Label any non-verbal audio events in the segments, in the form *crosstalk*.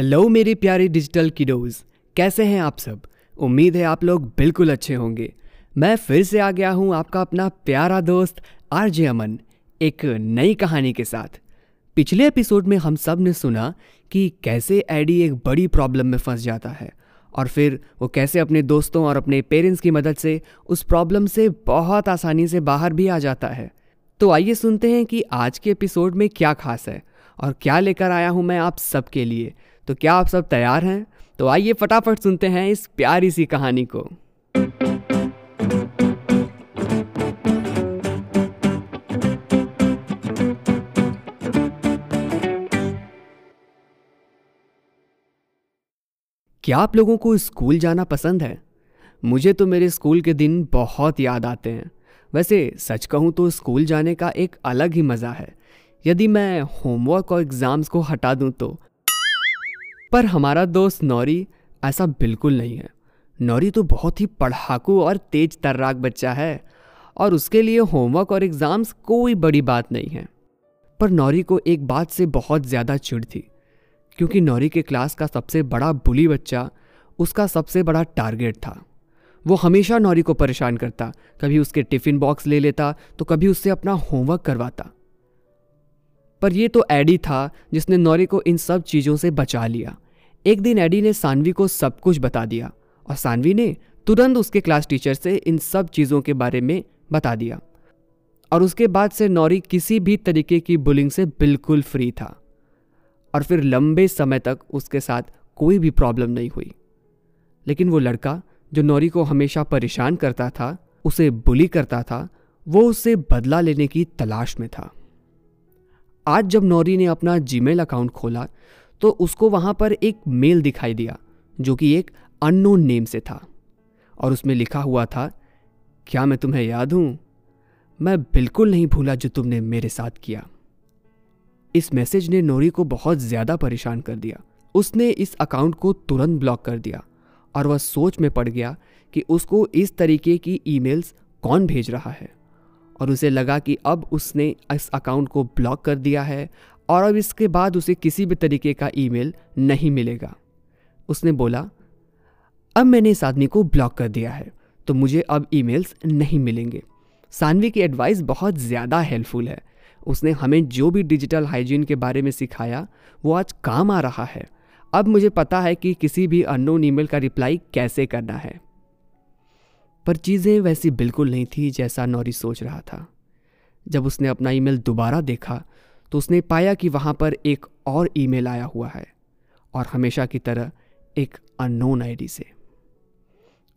Hello मेरे प्यारे digital किडोज कैसे हैं आप सब? उम्मीद है आप लोग बिल्कुल अच्छे होंगे। मैं फिर से आ गया हूँ आपका अपना प्यारा दोस्त, आरजे अमन, एक नई कहानी के साथ। पिछले एपिसोड में हम सबने सुना कि कैसे एडी एक बड़ी प्रॉब्लम में फंस जाता है और फिर वो कैसे अपने दोस्तों और अपने पेरेंट्स की मदद से उस प्रॉब्लम से बहुत आसानी से बाहर भी आ जाता है। तो आइए सुनते हैं कि आज के एपिसोड में क्या खास है और क्या लेकर आया हूँ मैं आप सबके लिए। तो क्या आप सब तैयार हैं? तो आइए फटाफट सुनते हैं इस प्यारी सी कहानी को। क्या आप लोगों को स्कूल जाना पसंद है? मुझे तो मेरे स्कूल के दिन बहुत याद आते हैं। वैसे सच कहूँ तो स्कूल जाने का एक अलग ही मज़ा है। यदि मैं होमवर्क और एग्ज़ाम्स को हटा दूँ तो पर हमारा दोस्त नौरी ऐसा बिल्कुल नहीं है। नौरी तो बहुत ही पढ़ाकू और तेज तर्राक बच्चा है और उसके लिए होमवर्क और एग्ज़ाम्स कोई बड़ी बात नहीं है। पर नौरी को एक बात से बहुत ज़्यादा चिढ़ थी, क्योंकि नौरी के क्लास का सबसे बड़ा बुली बच्चा उसका सबसे बड़ा टारगेट था। वो हमेशा नौरी को परेशान करता, कभी उसके टिफ़िन बॉक्स ले लेता तो कभी उससे अपना होमवर्क करवाता। पर यह तो एडी था जिसने नौरी को इन सब चीज़ों से बचा लिया। एक दिन एडी ने सानवी को सब कुछ बता दिया और सानवी ने तुरंत उसके क्लास टीचर से इन सब चीज़ों के बारे में बता दिया। और उसके बाद से नौरी किसी भी तरीके की बुलिंग से बिल्कुल फ्री था। और फिर लंबे समय तक उसके साथ कोई भी प्रॉब्लम नहीं हुई। लेकिन वो लड़का जो नौरी को हमेशा परेशान करता था, उसे बुली करता था, वो उससे बदला लेने की तलाश में था। आज जब नौरी ने अपना जीमेल अकाउंट खोला तो उसको वहाँ पर एक मेल दिखाई दिया, जो कि एक अननोन नेम से था। और उसमें लिखा हुआ था, क्या मैं तुम्हें याद हूँ? मैं बिल्कुल नहीं भूला जो तुमने मेरे साथ किया। इस मैसेज ने नोरी को बहुत ज़्यादा परेशान कर दिया। उसने इस अकाउंट को तुरंत ब्लॉक कर दिया, और वह सोच में पड़ गया कि उसको इस तरीके की ईमेल्स कौन भेज रहा है। और उसे लगा कि अब उसने इस अकाउंट को ब्लॉक कर दिया है और अब इसके बाद उसे किसी भी तरीके का ईमेल नहीं मिलेगा। उसने बोला, अब मैंने इस आदमी को ब्लॉक कर दिया है तो मुझे अब ईमेल्स नहीं मिलेंगे। सानवी की एडवाइस बहुत ज़्यादा हेल्पफुल है। उसने हमें जो भी डिजिटल हाइजीन के बारे में सिखाया, वो आज काम आ रहा है। अब मुझे पता है कि किसी भी अननोन ईमेल का रिप्लाई कैसे करना है। पर चीज़ें वैसी बिल्कुल नहीं थी जैसा नौरी सोच रहा था। जब उसने अपना ईमेल दोबारा देखा तो उसने पाया कि वहाँ पर एक और ईमेल आया हुआ है, और हमेशा की तरह एक अननोन आईडी से।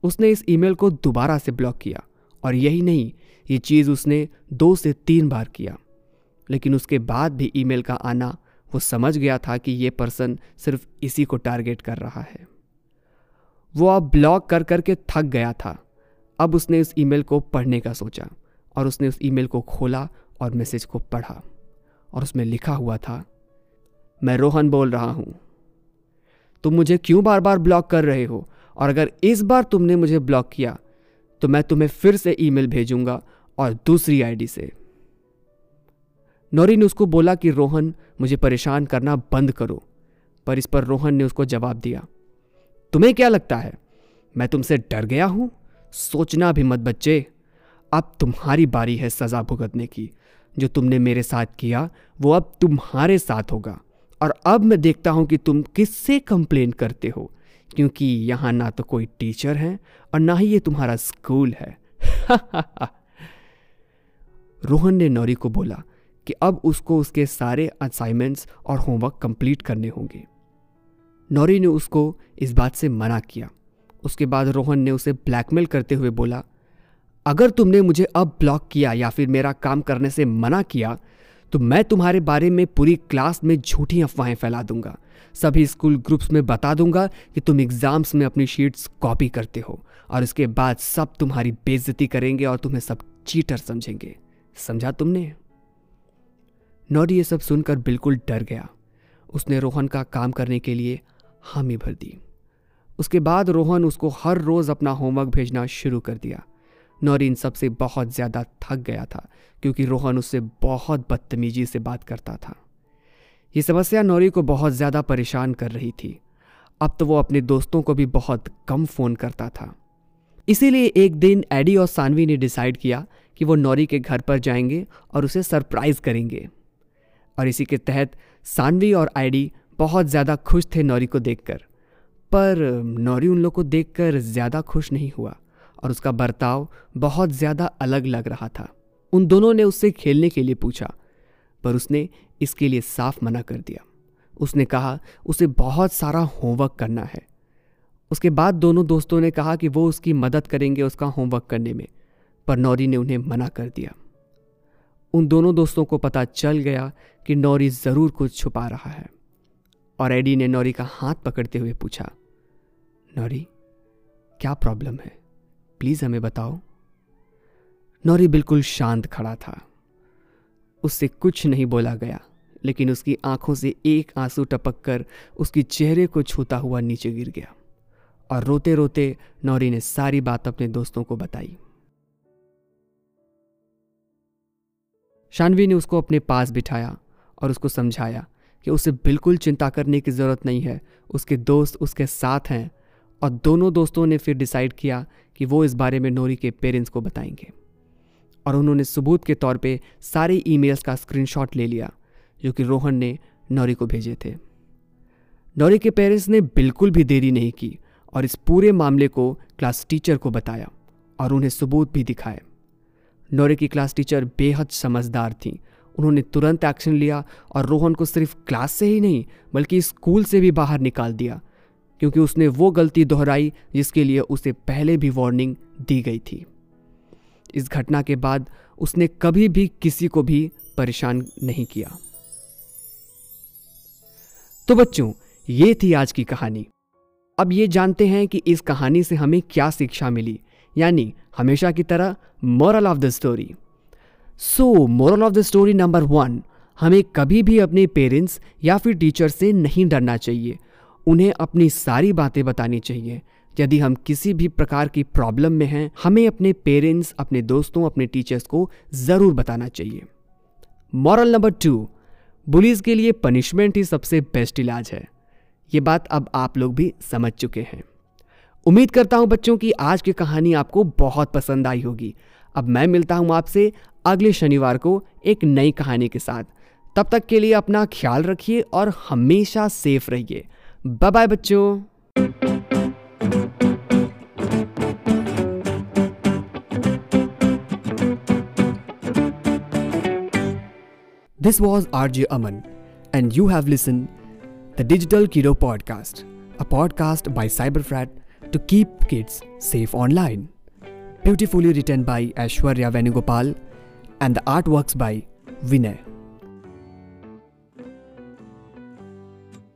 उसने इस ईमेल को दोबारा से ब्लॉक किया, और यही नहीं, ये चीज़ उसने दो से तीन बार किया। लेकिन उसके बाद भी ईमेल का आना, वो समझ गया था कि ये पर्सन सिर्फ़ इसी को टारगेट कर रहा है। वो अब ब्लॉक कर करके थक गया था। अब उसने उस ईमेल को पढ़ने का सोचा और उसने उस ईमेल को खोला और मैसेज को पढ़ा और उसमें लिखा हुआ था, मैं रोहन बोल रहा हूँ। तुम मुझे क्यों बार बार ब्लॉक कर रहे हो? और अगर इस बार तुमने मुझे ब्लॉक किया तो मैं तुम्हें फिर से ईमेल भेजूँगा और दूसरी आईडी से। नौरी ने उसको बोला कि, रोहन, मुझे परेशान करना बंद करो। पर इस पर रोहन ने उसको जवाब दिया, तुम्हें क्या लगता है? मैं तुमसे डर गया हूँ? सोचना भी मत बच्चे। अब तुम्हारी बारी है सजा भुगतने की। जो तुमने मेरे साथ किया, वो अब तुम्हारे साथ होगा। और अब मैं देखता हूँ कि तुम किससे कंप्लेन करते हो। क्योंकि यहाँ ना तो कोई टीचर है और ना ही ये तुम्हारा स्कूल है। *laughs* रोहन ने नौरी को बोला कि अब उसको उसके सारे असाइनमेंट्स और होमवर्क कंप्लीट करने होंगे। नौरी ने उसको इस बात से मना किया। उसके बाद रोहन ने उसे ब्लैकमेल करते हुए बोला, अगर तुमने मुझे अब ब्लॉक किया या फिर मेरा काम करने से मना किया तो मैं तुम्हारे बारे में पूरी क्लास में झूठी अफवाहें फैला दूँगा। सभी स्कूल ग्रुप्स में बता दूँगा कि तुम एग्ज़ाम्स में अपनी शीट्स कॉपी करते हो और इसके बाद सब तुम्हारी बेइज्जती करेंगे और तुम्हें सब चीटर समझेंगे। समझा तुमने? नौरी ये सब सुनकर बिल्कुल डर गया। उसने रोहन का काम करने के लिए हामी भर दी। उसके बाद रोहन उसको हर रोज़ अपना होमवर्क भेजना शुरू कर दिया। नौरी इन सब बहुत ज़्यादा थक गया था, क्योंकि रोहन उससे बहुत बदतमीजी से बात करता था। ये समस्या नौरी को बहुत ज़्यादा परेशान कर रही थी। अब तो वो अपने दोस्तों को भी बहुत कम फ़ोन करता था। इसीलिए एक दिन एडी और सानवी ने डिसाइड किया कि वो नौरी के घर पर जाएँगे और उसे सरप्राइज़ करेंगे। और इसी के तहत सानवी और एडी बहुत ज़्यादा खुश थे नौरी को देखकर। पर, नौरी उन लोग को देखकर ज़्यादा खुश नहीं हुआ और उसका बर्ताव बहुत ज़्यादा अलग लग रहा था। उन दोनों ने उससे खेलने के लिए पूछा, पर उसने इसके लिए साफ़ मना कर दिया। उसने कहा, उसे बहुत सारा होमवर्क करना है। उसके बाद दोनों दोस्तों ने कहा कि वो उसकी मदद करेंगे उसका होमवर्क करने में, पर नौरी ने उन्हें मना कर दिया। उन दोनों दोस्तों को पता चल गया कि नौरी ज़रूर कुछ छुपा रहा है और एडी ने नौरी का हाथ पकड़ते हुए पूछा नौरी, क्या प्रॉब्लम है? प्लीज़ हमें बताओ। नौरी बिल्कुल शांत खड़ा था। उससे कुछ नहीं बोला गया, लेकिन उसकी आँखों से एक आँसू टपक कर उसकी चेहरे को छूता हुआ नीचे गिर गया और रोते रोते नौरी ने सारी बात अपने दोस्तों को बताई। शानवी ने उसको अपने पास बिठाया और उसको समझाया कि उसे बिल्कुल चिंता करने की ज़रूरत नहीं है, उसके दोस्त उसके साथ हैं और दोनों दोस्तों ने फिर डिसाइड किया कि वो इस बारे में नोरी के पेरेंट्स को बताएँगे। और उन्होंने सबूत के तौर पे सारे ईमेल्स का स्क्रीनशॉट ले लिया, जो कि रोहन ने नौरी को भेजे थे। नौरी के पेरेंट्स ने बिल्कुल भी देरी नहीं की और इस पूरे मामले को क्लास टीचर को बताया और उन्हें सबूत भी दिखाए। नौरे की क्लास टीचर बेहद समझदार थी। उन्होंने तुरंत एक्शन लिया और रोहन को सिर्फ़ क्लास से ही नहीं, बल्कि स्कूल से भी बाहर निकाल दिया। क्योंकि उसने वो गलती दोहराई जिसके लिए उसे पहले भी वार्निंग दी गई थी। इस घटना के बाद उसने कभी भी किसी को भी परेशान नहीं किया। तो बच्चों, ये थी आज की कहानी। अब ये जानते हैं कि इस कहानी से हमें क्या शिक्षा मिली, यानी हमेशा की तरह moral of the story so moral of the story number one हमें कभी भी अपने पेरेंट्स या फिर टीचर से नहीं डरना चाहिए। उन्हें अपनी सारी बातें बतानी चाहिए। यदि हम किसी भी प्रकार की प्रॉब्लम में हैं, हमें अपने पेरेंट्स अपने दोस्तों, अपने टीचर्स को ज़रूर बताना चाहिए। मॉरल नंबर टू बुलीज के लिए पनिशमेंट ही सबसे बेस्ट इलाज है। ये बात अब आप लोग भी समझ चुके हैं। उम्मीद करता हूँ बच्चों की आज की कहानी आपको बहुत पसंद आई होगी। अब मैं मिलता हूँ आपसे अगले शनिवार को एक नई कहानी के साथ। तब तक के लिए अपना ख्याल रखिए और हमेशा सेफ़ रहिए। बाय बाय बच्चों This was RJ Aman, and you have listened the Digital Kiddo Podcast, a podcast by Cyberfrat to keep kids safe online. Beautifully written by Ashwarya Venugopal and the artworks by Vinay.